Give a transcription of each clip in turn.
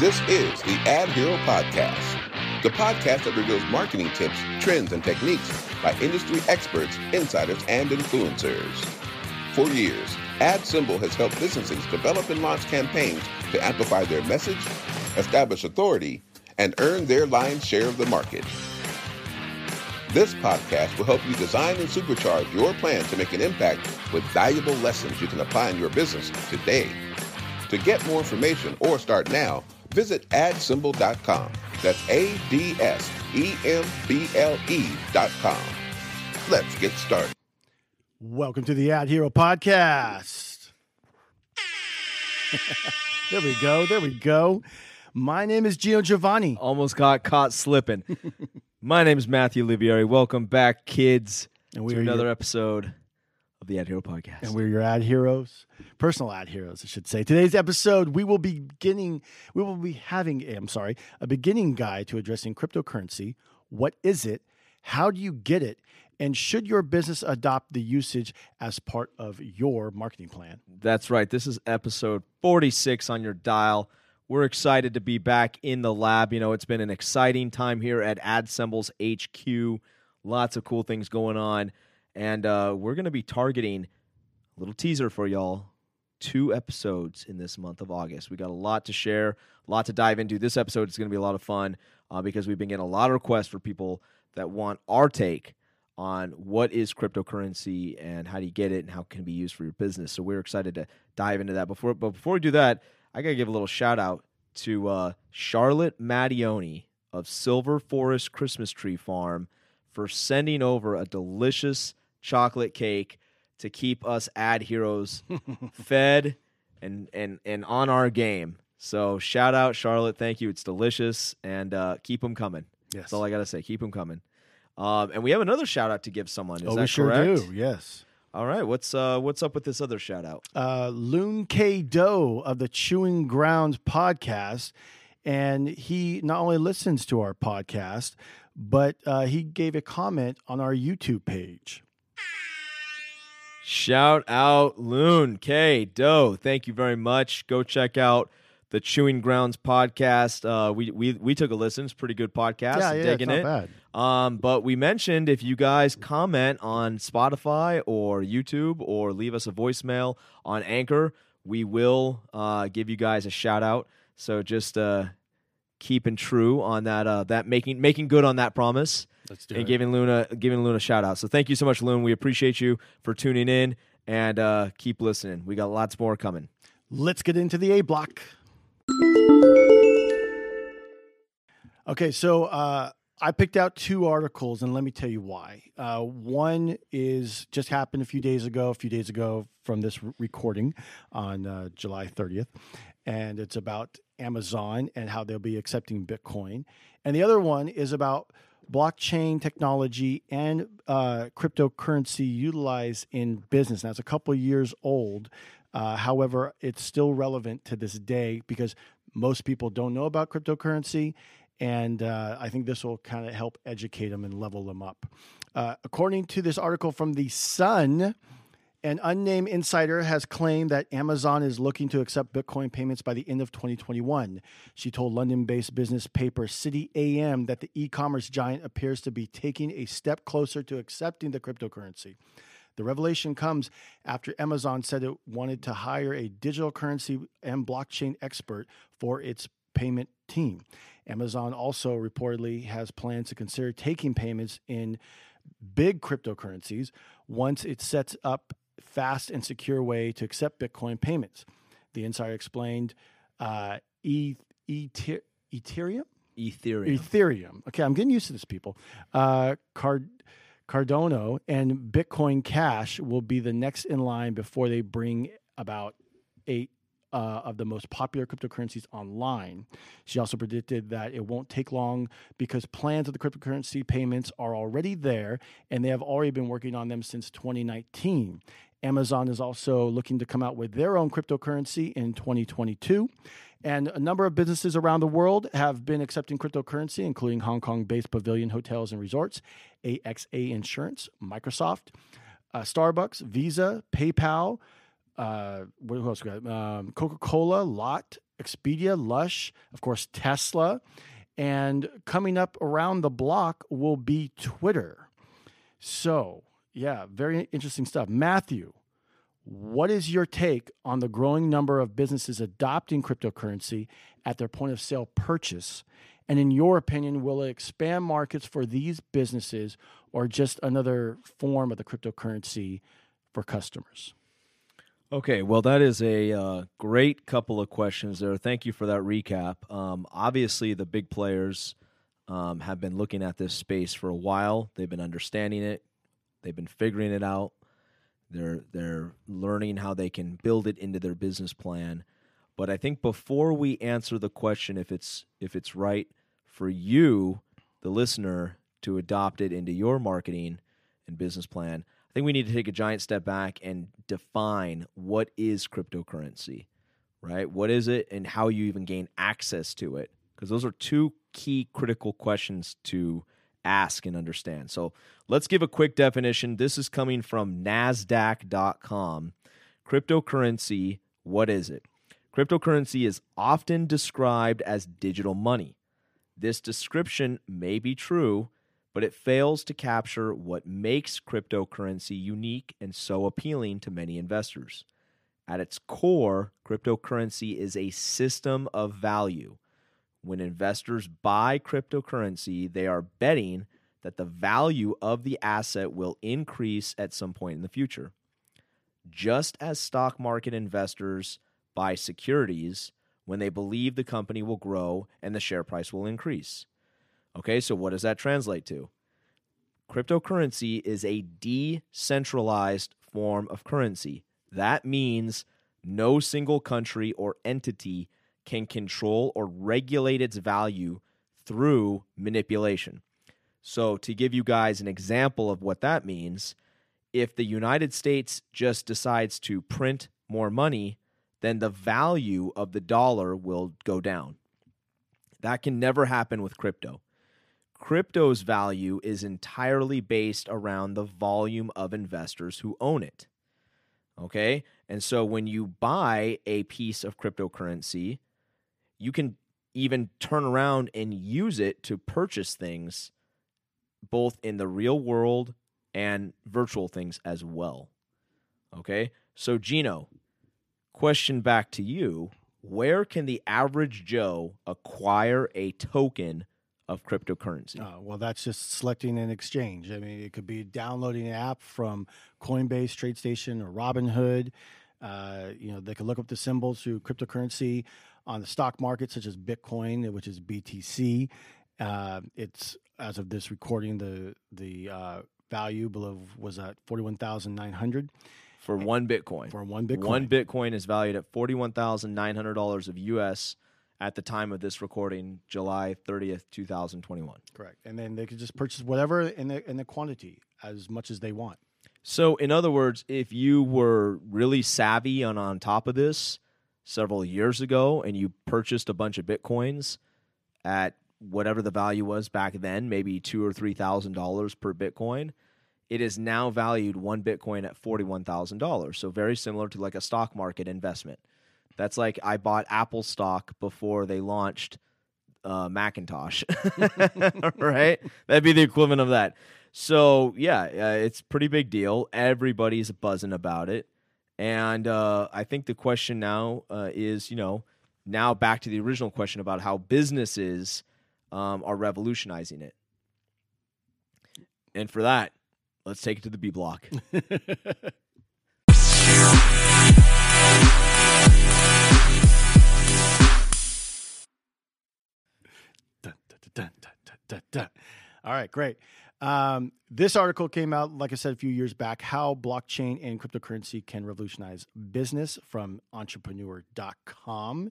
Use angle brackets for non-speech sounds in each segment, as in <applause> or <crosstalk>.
This is the Ad Hero Podcast, the podcast that reveals marketing tips, trends, and techniques by industry experts, insiders, and influencers. For years, AdSemble has helped businesses develop and launch campaigns to amplify their message, establish authority, and earn their lion's share of the market. This podcast will help you design and supercharge your plan to make an impact with valuable lessons you can apply in your business today. To get more information or start now, visit adsemble.com. That's A D S E M B L E.com. Let's get started. Welcome to the Ad Hero Podcast. <laughs> there we go. There we go. My name is Gio Giovanni. Almost got caught slipping. <laughs> My name is Matthew Olivieri. Welcome back, kids, And we to are another your- episode of the Ad Hero Podcast. And we're your ad heroes, personal ad heroes, I should say. Today's episode, we will be beginning, we will be having, eh, I'm sorry, a beginning guide to addressing cryptocurrency. What is it? How do you get it? And should your business adopt the usage as part of your marketing plan? That's right. This is episode 46 on your dial. We're excited to be back in the lab. You know, it's been an exciting time here at AdSemble's HQ. Lots of cool things going on. And uh, we're going to be targeting a little teaser for y'all two episodes in this month of August. We got a lot to share, a lot to dive into. This episode is going to be a lot of fun uh, because we've been getting a lot of requests for people that want our take on what is cryptocurrency and how do you get it and how it can be used for your business. So we're excited to dive into that. Before, but before we do that, I got to give a little shout out to uh, Charlotte Mattioni of Silver Forest Christmas Tree Farm for sending over a delicious chocolate cake to keep us ad heroes <laughs> fed and and and on our game. So shout out Charlotte, thank you. It's delicious and uh, keep them coming. Yes. That's all I gotta say. Keep them coming. Um, and we have another shout out to give someone. Is oh, that we sure correct? do. Yes. All right. What's uh what's up with this other shout out? uh, Loon K. Doe of the Chewing Grounds podcast. And he not only listens to our podcast, but uh, he gave a comment on our YouTube page. Shout out Loon K Doe. Thank you very much. Go check out the Chewing Grounds podcast. Uh, we we we took a listen. It's a pretty good podcast. yeah, I'm yeah, digging it's it. not bad. Um, but we mentioned if you guys comment on Spotify or YouTube or leave us a voicemail on Anchor, we will uh, give you guys a shout out. So just uh, keeping true on that uh, that making making good on that promise Let's do and it. giving Luna giving Luna a shout out. So thank you so much, Luna. We appreciate you for tuning in and uh, keep listening. We got lots more coming. Let's get into the A block. Okay, so uh, I picked out two articles, and let me tell you why. Uh, one is just happened a few days ago, a few days ago from this r- recording on uh, July 30th, and it's about Amazon and how they'll be accepting Bitcoin. And the other one is about blockchain technology and uh, cryptocurrency utilized in business. Now, it's a couple years old. Uh, however, it's still relevant to this day because most people don't know about cryptocurrency. And uh, I think this will kind of help educate them and level them up. Uh, according to this article from The Sun, an unnamed insider has claimed that Amazon is looking to accept Bitcoin payments by the end of 2021. She told London based business paper City AM that the e commerce giant appears to be taking a step closer to accepting the cryptocurrency. The revelation comes after Amazon said it wanted to hire a digital currency and blockchain expert for its payment team. Amazon also reportedly has plans to consider taking payments in big cryptocurrencies once it sets up fast and secure way to accept Bitcoin payments. The insider explained uh, e- Ether- Ethereum? Ethereum. Ethereum. Okay, I'm getting used to this, people. Uh, Card- Cardano and Bitcoin Cash will be the next in line before they bring about eight uh, of the most popular cryptocurrencies online. She also predicted that it won't take long because plans of the cryptocurrency payments are already there and they have already been working on them since 2019. Amazon is also looking to come out with their own cryptocurrency in 2022. And a number of businesses around the world have been accepting cryptocurrency, including Hong Kong based Pavilion Hotels and Resorts, AXA Insurance, Microsoft, uh, Starbucks, Visa, PayPal, uh, what who else we got? Um, Coca Cola, Lot, Expedia, Lush, of course, Tesla. And coming up around the block will be Twitter. So, yeah, very interesting stuff. Matthew, what is your take on the growing number of businesses adopting cryptocurrency at their point of sale purchase? And in your opinion, will it expand markets for these businesses or just another form of the cryptocurrency for customers? Okay, well, that is a uh, great couple of questions there. Thank you for that recap. Um, obviously, the big players um, have been looking at this space for a while. They've been understanding it. They've been figuring it out. They're they're learning how they can build it into their business plan. But I think before we answer the question if it's if it's right for you, the listener, to adopt it into your marketing and business plan, I think we need to take a giant step back and define what is cryptocurrency, right? What is it and how you even gain access to it? Because those are two key critical questions to ask and understand. So let's give a quick definition. This is coming from NASDAQ.com. Cryptocurrency, what is it? Cryptocurrency is often described as digital money. This description may be true, but it fails to capture what makes cryptocurrency unique and so appealing to many investors. At its core, cryptocurrency is a system of value when investors buy cryptocurrency, they are betting that the value of the asset will increase at some point in the future. Just as stock market investors buy securities when they believe the company will grow and the share price will increase. Okay, so what does that translate to? Cryptocurrency is a decentralized form of currency. That means no single country or entity can control or regulate its value through manipulation. So, to give you guys an example of what that means, if the United States just decides to print more money, then the value of the dollar will go down. That can never happen with crypto. Crypto's value is entirely based around the volume of investors who own it. Okay? And so when you buy a piece of cryptocurrency, you can even turn around and use it to purchase things both in the real world and virtual things as well. Okay? So, Geno, question back to you Where can the average Joe acquire a token of cryptocurrency? Uh, well, that's just selecting an exchange. I mean, it could be downloading an app from Coinbase, TradeStation, or Robinhood. Uh, you know, they can look up the symbols through cryptocurrency on the stock market, such as Bitcoin, which is BTC. Uh, it's as of this recording, the the uh, value below was at forty one thousand nine hundred for one Bitcoin. For one Bitcoin, one Bitcoin is valued at forty one thousand nine hundred dollars of US at the time of this recording, July thirtieth, two thousand twenty one. Correct, and then they could just purchase whatever in the in the quantity as much as they want. So, in other words, if you were really savvy on on top of this, several years ago and you purchased a bunch of bitcoins at whatever the value was back then, maybe two or three thousand dollars per bitcoin, it is now valued one bitcoin at forty one thousand dollars. So very similar to like a stock market investment. That's like I bought Apple stock before they launched uh, Macintosh, <laughs> right? That'd be the equivalent of that. So yeah, uh, it's pretty big deal. Everybody's buzzing about it. And uh, I think the question now uh, is, you know, now back to the original question about how businesses um, are revolutionizing it. And for that, let's take it to the B block. <laughs> All right, great. Um, this article came out, like I said, a few years back how blockchain and cryptocurrency can revolutionize business from entrepreneur.com.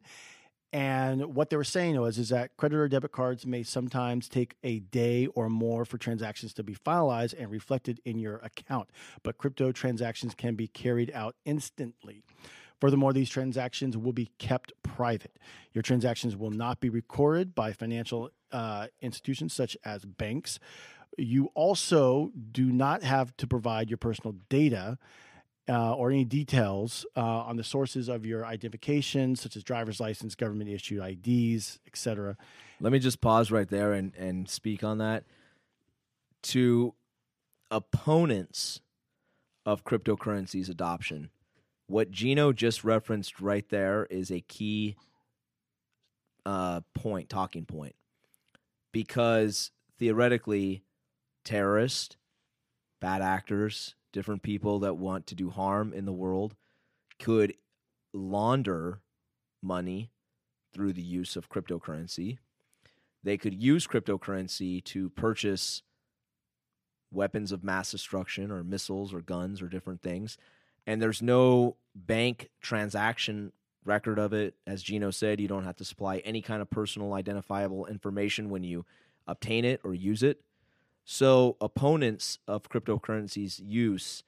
And what they were saying was is that credit or debit cards may sometimes take a day or more for transactions to be finalized and reflected in your account, but crypto transactions can be carried out instantly. Furthermore, these transactions will be kept private. Your transactions will not be recorded by financial uh, institutions such as banks. You also do not have to provide your personal data. uh, or any details uh, on the sources of your identification, such as driver's license, government issued IDs, etc. Let me just pause right there and, and speak on that. To opponents of cryptocurrencies adoption, what Geno just referenced right there is a key uh, point, talking point, because theoretically, terrorists, bad actors, different people that want to do harm in the world could launder money through the use of cryptocurrency. They could use cryptocurrency to purchase weapons of mass destruction or missiles or guns or different things. And there's no bank transaction record of it. As Geno said, you don't have to supply any kind of personal identifiable information when you obtain it or use it. So opponents of cryptocurrencies use,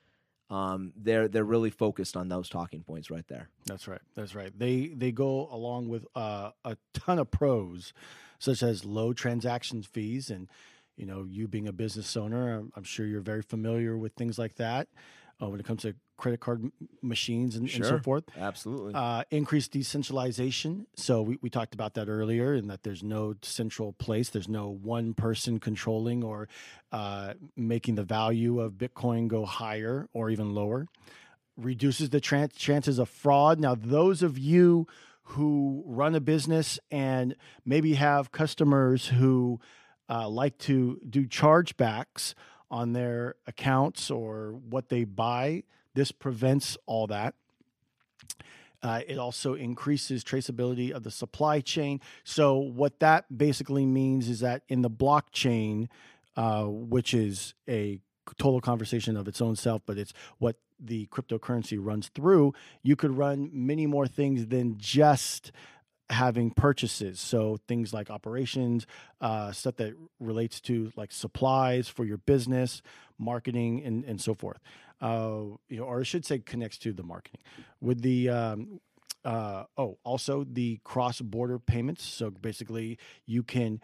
um, they're they're really focused on those talking points right there. That's right. That's right. They they go along with uh, a ton of pros, such as low transaction fees, and you know, you being a business owner, I'm, sure you're very familiar with things like that uh, when it comes to credit card machines and, and so forth. Absolutely. Uh, increased decentralization. So we, we talked about that earlier, and that there's no central place. There's no one person controlling or uh, making the value of Bitcoin go higher or even lower. Reduces the tran- chances of fraud. Now, those of you who run a business and maybe have customers who uh, like to do chargebacks on their accounts or what they buy, this prevents all that. Uh, it also increases traceability of the supply chain. So, what that basically means is that in the blockchain, uh, which is a total conversation of its own self, but it's what the cryptocurrency runs through, you could run many more things than just having purchases. So, things like operations, uh, stuff that relates to like supplies for your business, marketing, and, and so forth uh, you know, or I should say connects to the marketing with the um, uh, oh also the cross border payments. So basically, you can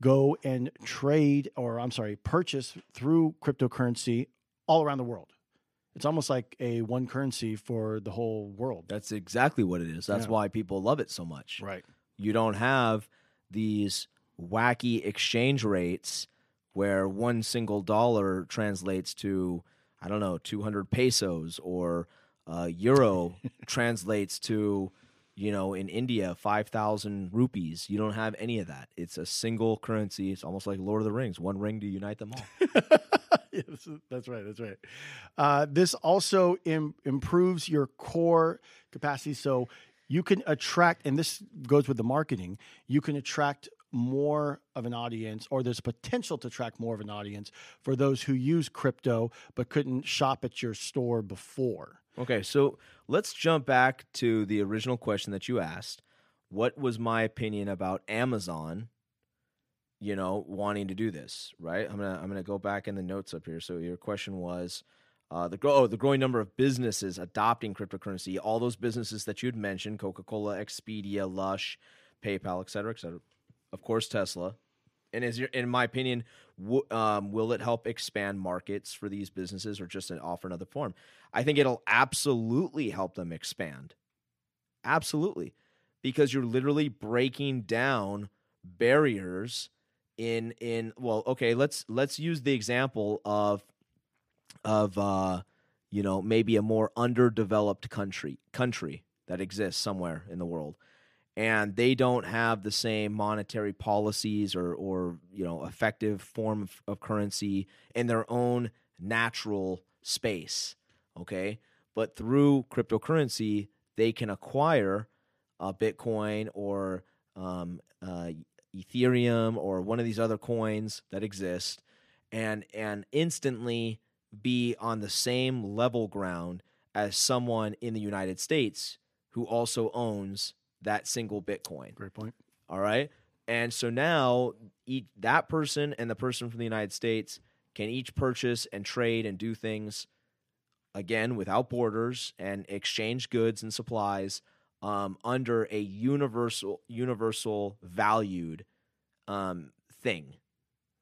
go and trade, or I'm sorry, purchase through cryptocurrency all around the world. It's almost like a one currency for the whole world. That's exactly what it is. That's Yeah. why people love it so much. Right. You don't have these wacky exchange rates where one single dollar translates to, I don't know, 200 pesos or uh, euro <laughs> translates to, you know, in India, 5,000 rupees. You don't have any of that. It's a single currency. It's almost like Lord of the Rings, one ring to unite them all. <laughs> <laughs> yes, that's right. That's right. Uh, this also Im- improves your core capacity. So you can attract, and this goes with the marketing, you can attract more of an audience, or there's potential to attract more of an audience for those who use crypto but couldn't shop at your store before. Okay, so let's jump back to the original question that you asked. What was my opinion about Amazon, you know, wanting to do this, right? I'm to I'm to go back in the notes up here. So your question was uh, the oh, the growing number of businesses adopting cryptocurrency, all those businesses that you'd mentioned, Coca-Cola, Expedia, Lush, PayPal, et cetera, et cetera. Of course, Tesla. And is your, in my opinion, w- um, will it help expand markets for these businesses or just an offer another form? I think it'll absolutely help them expand. Absolutely. Because you're literally breaking down barriers in in well, okay, let's let's use the example of of uh you know, maybe a more underdeveloped country country that exists somewhere in the world. And they don't have the same monetary policies or or you know effective form of, of currency in their own natural space okay? But through cryptocurrency they can acquire uh, bitcoin or um, uh, ethereum or one of these other coins that exist and and instantly be on the same level ground as someone in the united states who also owns that single bitcoin Great point. all right. And so now each, that person and the person from the United States can each purchase and trade and do things again without borders and exchange goods and supplies um, under a universal universal valued um, thing.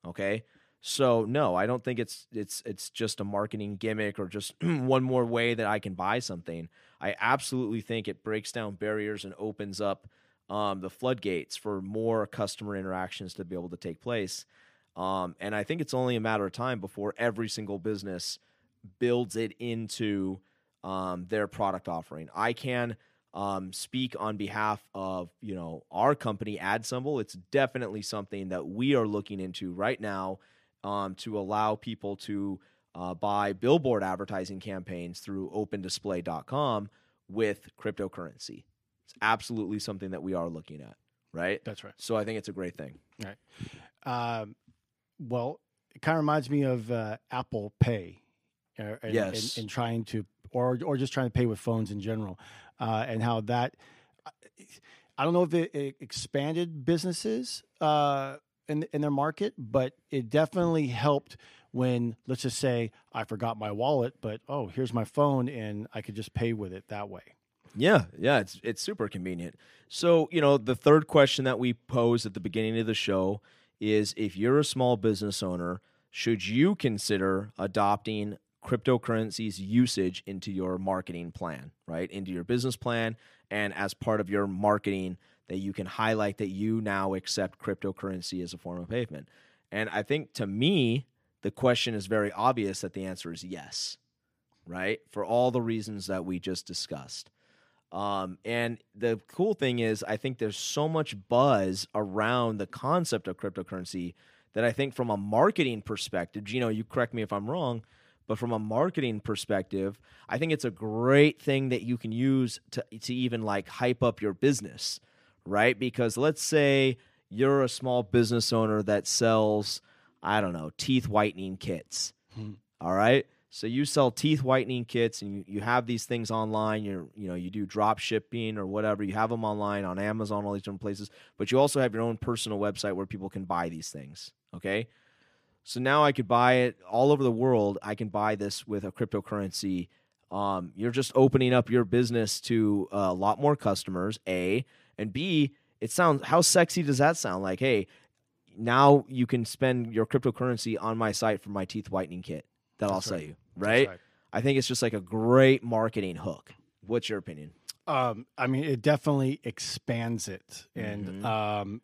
Okay. So no, I don't think it's it's it's just a marketing gimmick or just <clears throat> one more way that I can buy something. I absolutely think it breaks down barriers and opens up um, the floodgates for more customer interactions to be able to take place. Um, and I think it's only a matter of time before every single business builds it into um, their product offering. I can um, speak on behalf of you know our company, AdSemble. It's definitely something that we are looking into right now um, to allow people to uh, buy billboard advertising campaigns through OpenDisplay.com with cryptocurrency. It's absolutely something that we are looking at. Right. That's right. So I think it's a great thing. Right. Um, well, it kind of reminds me of uh, Apple Pay. Uh, and, Yes. and, and trying to, or or just trying to pay with phones in general, uh, and how that. I don't know if it, it expanded businesses uh, in in their market, but it definitely helped when let's just say I forgot my wallet, but oh, here's my phone, and I could just pay with it that way. Yeah, yeah, it's it's super convenient. So, you know, the third question that we posed at the beginning of the show is if you're a small business owner, should you consider adopting cryptocurrency's usage into your marketing plan, right? Into your business plan and as part of your marketing that you can highlight that you now accept cryptocurrency as a form of payment. And I think to me, the question is very obvious that the answer is yes, right? For all the reasons that we just discussed. Um, and the cool thing is, I think there's so much buzz around the concept of cryptocurrency that I think, from a marketing perspective, know, you correct me if I'm wrong, but from a marketing perspective, I think it's a great thing that you can use to to even like hype up your business, right? Because let's say you're a small business owner that sells, I don't know, teeth whitening kits. Hmm. All right. So you sell teeth whitening kits and you, you have these things online. You're you know you do drop shipping or whatever. You have them online on Amazon, all these different places. But you also have your own personal website where people can buy these things. Okay. So now I could buy it all over the world. I can buy this with a cryptocurrency. Um, you're just opening up your business to a lot more customers. A and B. It sounds how sexy does that sound? Like hey, now you can spend your cryptocurrency on my site for my teeth whitening kit that I'll That's sell you. Right? right. I think it's just like a great marketing hook. What's your opinion? Um, I mean, it definitely expands it, and Mhm. um,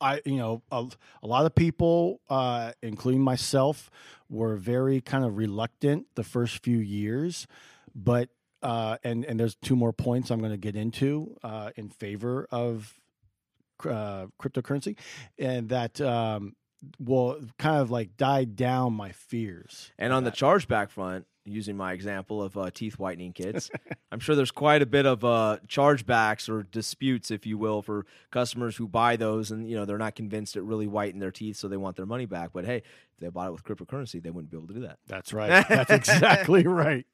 I, you know, a, a lot of people, uh, including myself, were very kind of reluctant the first few years, but uh, and and there's two more points I'm going to get into uh, in favor of uh, cryptocurrency, and that um, will kind of like died down my fears. And on the that. chargeback front, using my example of uh, teeth whitening kits, <laughs> I'm sure there's quite a bit of uh, chargebacks or disputes, if you will, for customers who buy those and you know they're not convinced it really whitened their teeth, so they want their money back. But hey, if they bought it with cryptocurrency, they wouldn't be able to do that. That's right. That's exactly <laughs> right.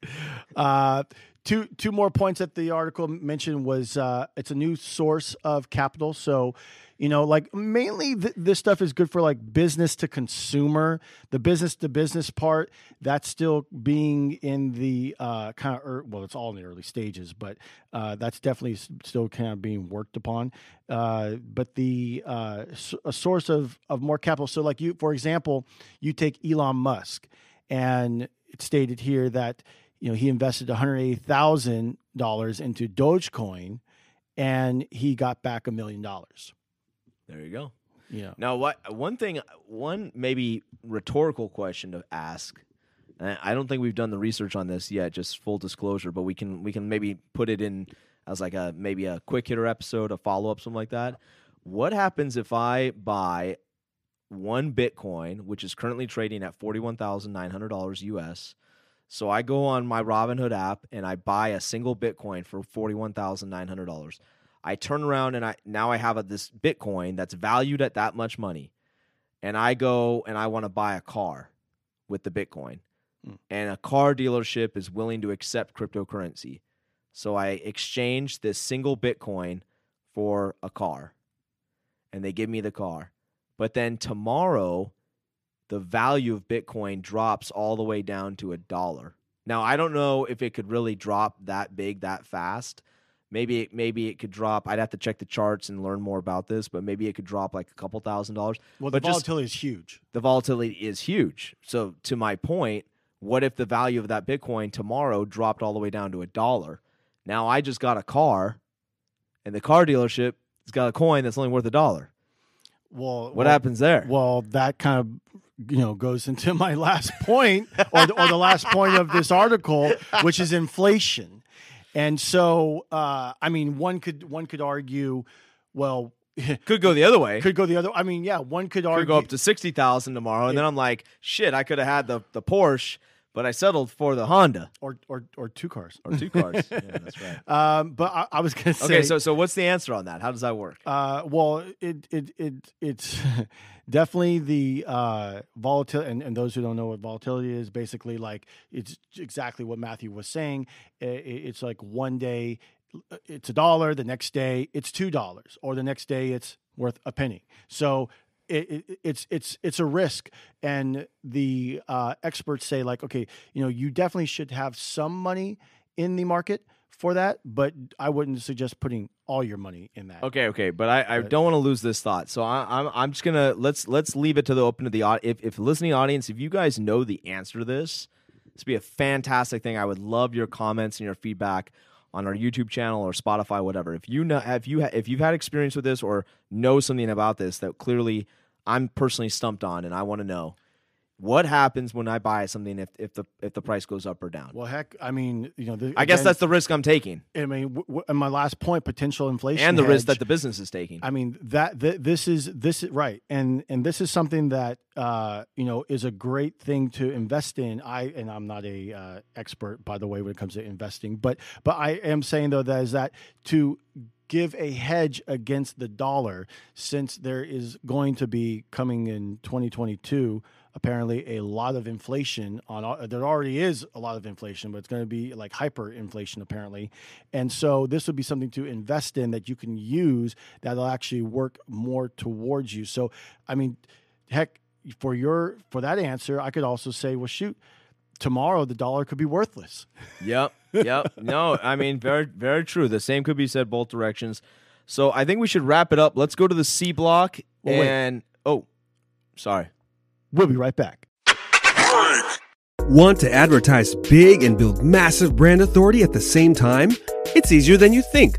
Uh, two two more points that the article mentioned was uh, it's a new source of capital. So, you know, like mainly th- this stuff is good for like business to consumer. The business to business part that's still being in the uh, kind of er- well, it's all in the early stages, but uh, that's definitely still kind of being worked upon. Uh, but the uh, a source of of more capital. So, like you, for example, you take Elon Musk and it's stated here that you know he invested one hundred eighty thousand dollars into Dogecoin, and he got back a million dollars. There you go. Yeah. Now, what one thing, one maybe rhetorical question to ask. and I don't think we've done the research on this yet. Just full disclosure, but we can we can maybe put it in as like a maybe a quick hitter episode, a follow up, something like that. What happens if I buy one Bitcoin, which is currently trading at forty one thousand nine hundred dollars US? So I go on my Robinhood app and I buy a single Bitcoin for forty one thousand nine hundred dollars. I turn around and I now I have a, this Bitcoin that's valued at that much money, and I go and I want to buy a car with the Bitcoin, Hmm. and a car dealership is willing to accept cryptocurrency, so I exchange this single Bitcoin for a car, and they give me the car, but then tomorrow, the value of Bitcoin drops all the way down to a dollar. Now I don't know if it could really drop that big that fast maybe it, maybe it could drop. I'd have to check the charts and learn more about this, but maybe it could drop like a couple thousand dollars. Well, the but just volatility is huge. the volatility is huge. So to my point, what if the value of that Bitcoin tomorrow dropped all the way down to a dollar? Now I just got a car, and the car dealership has got a coin that's only worth a dollar. Well, What well, happens there? Well, that kind of you know goes into my last point, or the, or the last point of this article, which is inflation. And so, uh, I mean, one could one could argue, well, <laughs> could go the other way. Could, could go the other. I mean, yeah, one could argue go up to sixty thousand tomorrow, and then I'm like, shit, I could have had the the Porsche, but I settled for the Honda or or or two cars. or two cars. <laughs> yeah, that's right. Um, but I, I was going to say, Okay, so so what's the answer on that? How does that work? Uh, well, it it it it's <laughs> definitely the uh, volatility, and, and those who don't know what volatility is, basically like it's exactly what Matthew was saying. I- i- it's like one day uh, it's a dollar, the next day it's two dollars, or the next day it's worth a penny. So. It, it, it's it's it's a risk, and the uh, experts say like, okay, you know, you definitely should have some money in the market for that, but I wouldn't suggest putting all your money in that. Okay, okay, but I, I But- don't want to lose this thought, so I, I'm I'm just gonna let's let's leave it to the open to the if if listening audience, if you guys know the answer to this, this would be a fantastic thing. I would love your comments and your feedback on our YouTube channel or Spotify, whatever. If you know if you ha- if you've had experience with this or know something about this that clearly I'm personally stumped on, and I want to know what happens when I buy something if if the if the price goes up or down. Well, heck, I mean, you know, the, I guess again, that's the risk I'm taking, I mean, w- w- and my last point: potential inflation and the risk that the business is taking. I mean that th- this is this is right, and and this is something that uh, you know is a great thing to invest in. I and I'm not a uh, expert, by the way, when it comes to investing, but but I am saying though that is that to give a hedge against the dollar, since there is going to be coming in 2022 apparently a lot of inflation on there already is a lot of inflation but it's going to be like hyperinflation apparently and so this would be something to invest in that you can use that'll actually work more towards you so i mean heck for your for that answer i could also say well shoot tomorrow the dollar could be worthless Yep. Yep. no, I mean very very true. The same could be said both directions. So I think we should wrap it up. Let's go to the C block Well, wait. and oh, sorry. We'll be right back Want to advertise big and build massive brand authority at the same time? It's easier than you think.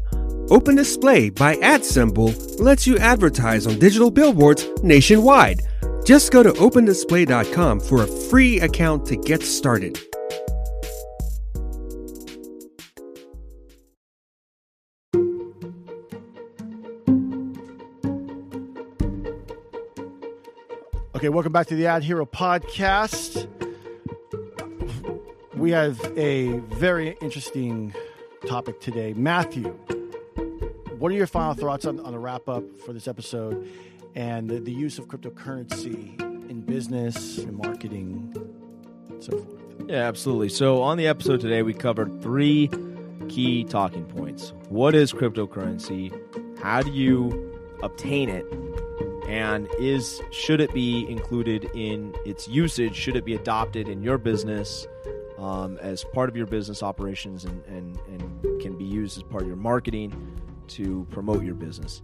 Open Display by AdSemble lets you advertise on digital billboards nationwide. Just go to opendisplay.com for a free account to get started. Okay, welcome back to the Ad Hero podcast. We have a very interesting topic today. Matthew, what are your final thoughts on, on the wrap up for this episode and the, the use of cryptocurrency in business and marketing and so forth? Yeah, absolutely. So on the episode today, we covered three key talking points. What is cryptocurrency? How do you obtain it? And is should it be included in its usage? Should it be adopted in your business um, as part of your business operations and, and, and can be used as part of your marketing to promote your business?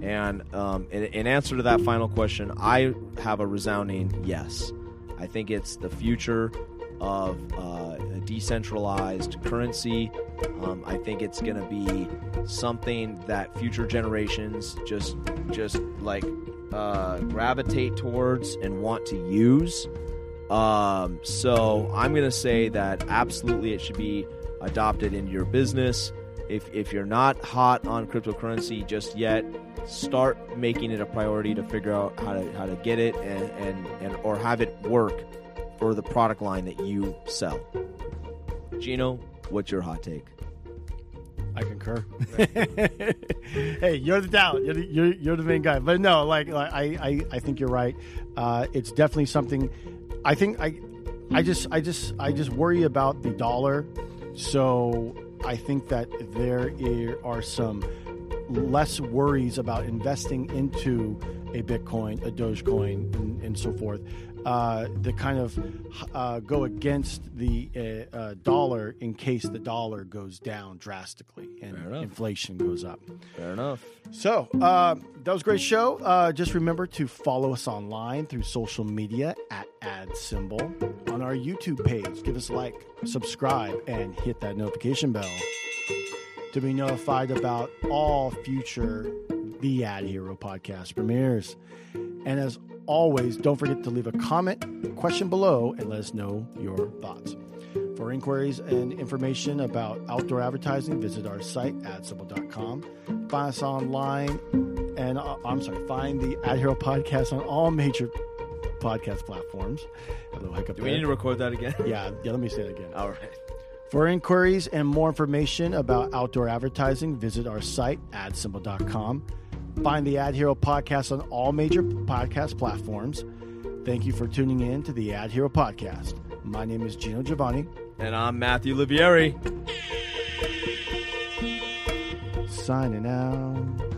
And um, in, in answer to that final question, I have a resounding yes. I think it's the future of uh, a decentralized currency. Um, I think it's going to be something that future generations just just like uh, gravitate towards and want to use. Um, so I'm going to say that absolutely it should be adopted into your business. If, if you're not hot on cryptocurrency just yet, start making it a priority to figure out how to how to get it and, and, and or have it work for the product line that you sell. Geno, what's your hot take? I concur. <laughs> hey, you're the talent. You're the, you're, you're the main guy. But no, like, like I, I, I think you're right. Uh, it's definitely something. I think I, I just, I just, I just worry about the dollar. So I think that there are some less worries about investing into a Bitcoin, a Dogecoin, and, and so forth, uh, that kind of uh, go against the uh, uh dollar in case the dollar goes down drastically and inflation goes up. Fair enough. So uh, that was a great show. Uh, just remember to follow us online through social media at adsemble on our YouTube page. Give us a like, subscribe, and hit that notification bell to be notified about all future The Ad Hero podcast premieres. And as always, don't forget to leave a comment, question below, and let us know your thoughts. For inquiries and information about outdoor advertising, visit our site, adsemble.com. Find us online, and uh, I'm sorry, find the Ad Hero podcast on all major podcast platforms. A little hiccup Do we there. need to record that again? yeah, yeah, let me say it again. All right. For inquiries and more information about outdoor advertising, visit our site, adsemble.com. Find the Ad Hero podcast on all major podcast platforms. Thank you for tuning in to the Ad Hero podcast. My name is Geno Giovanni, And I'm Matthew Olivieri. signing out.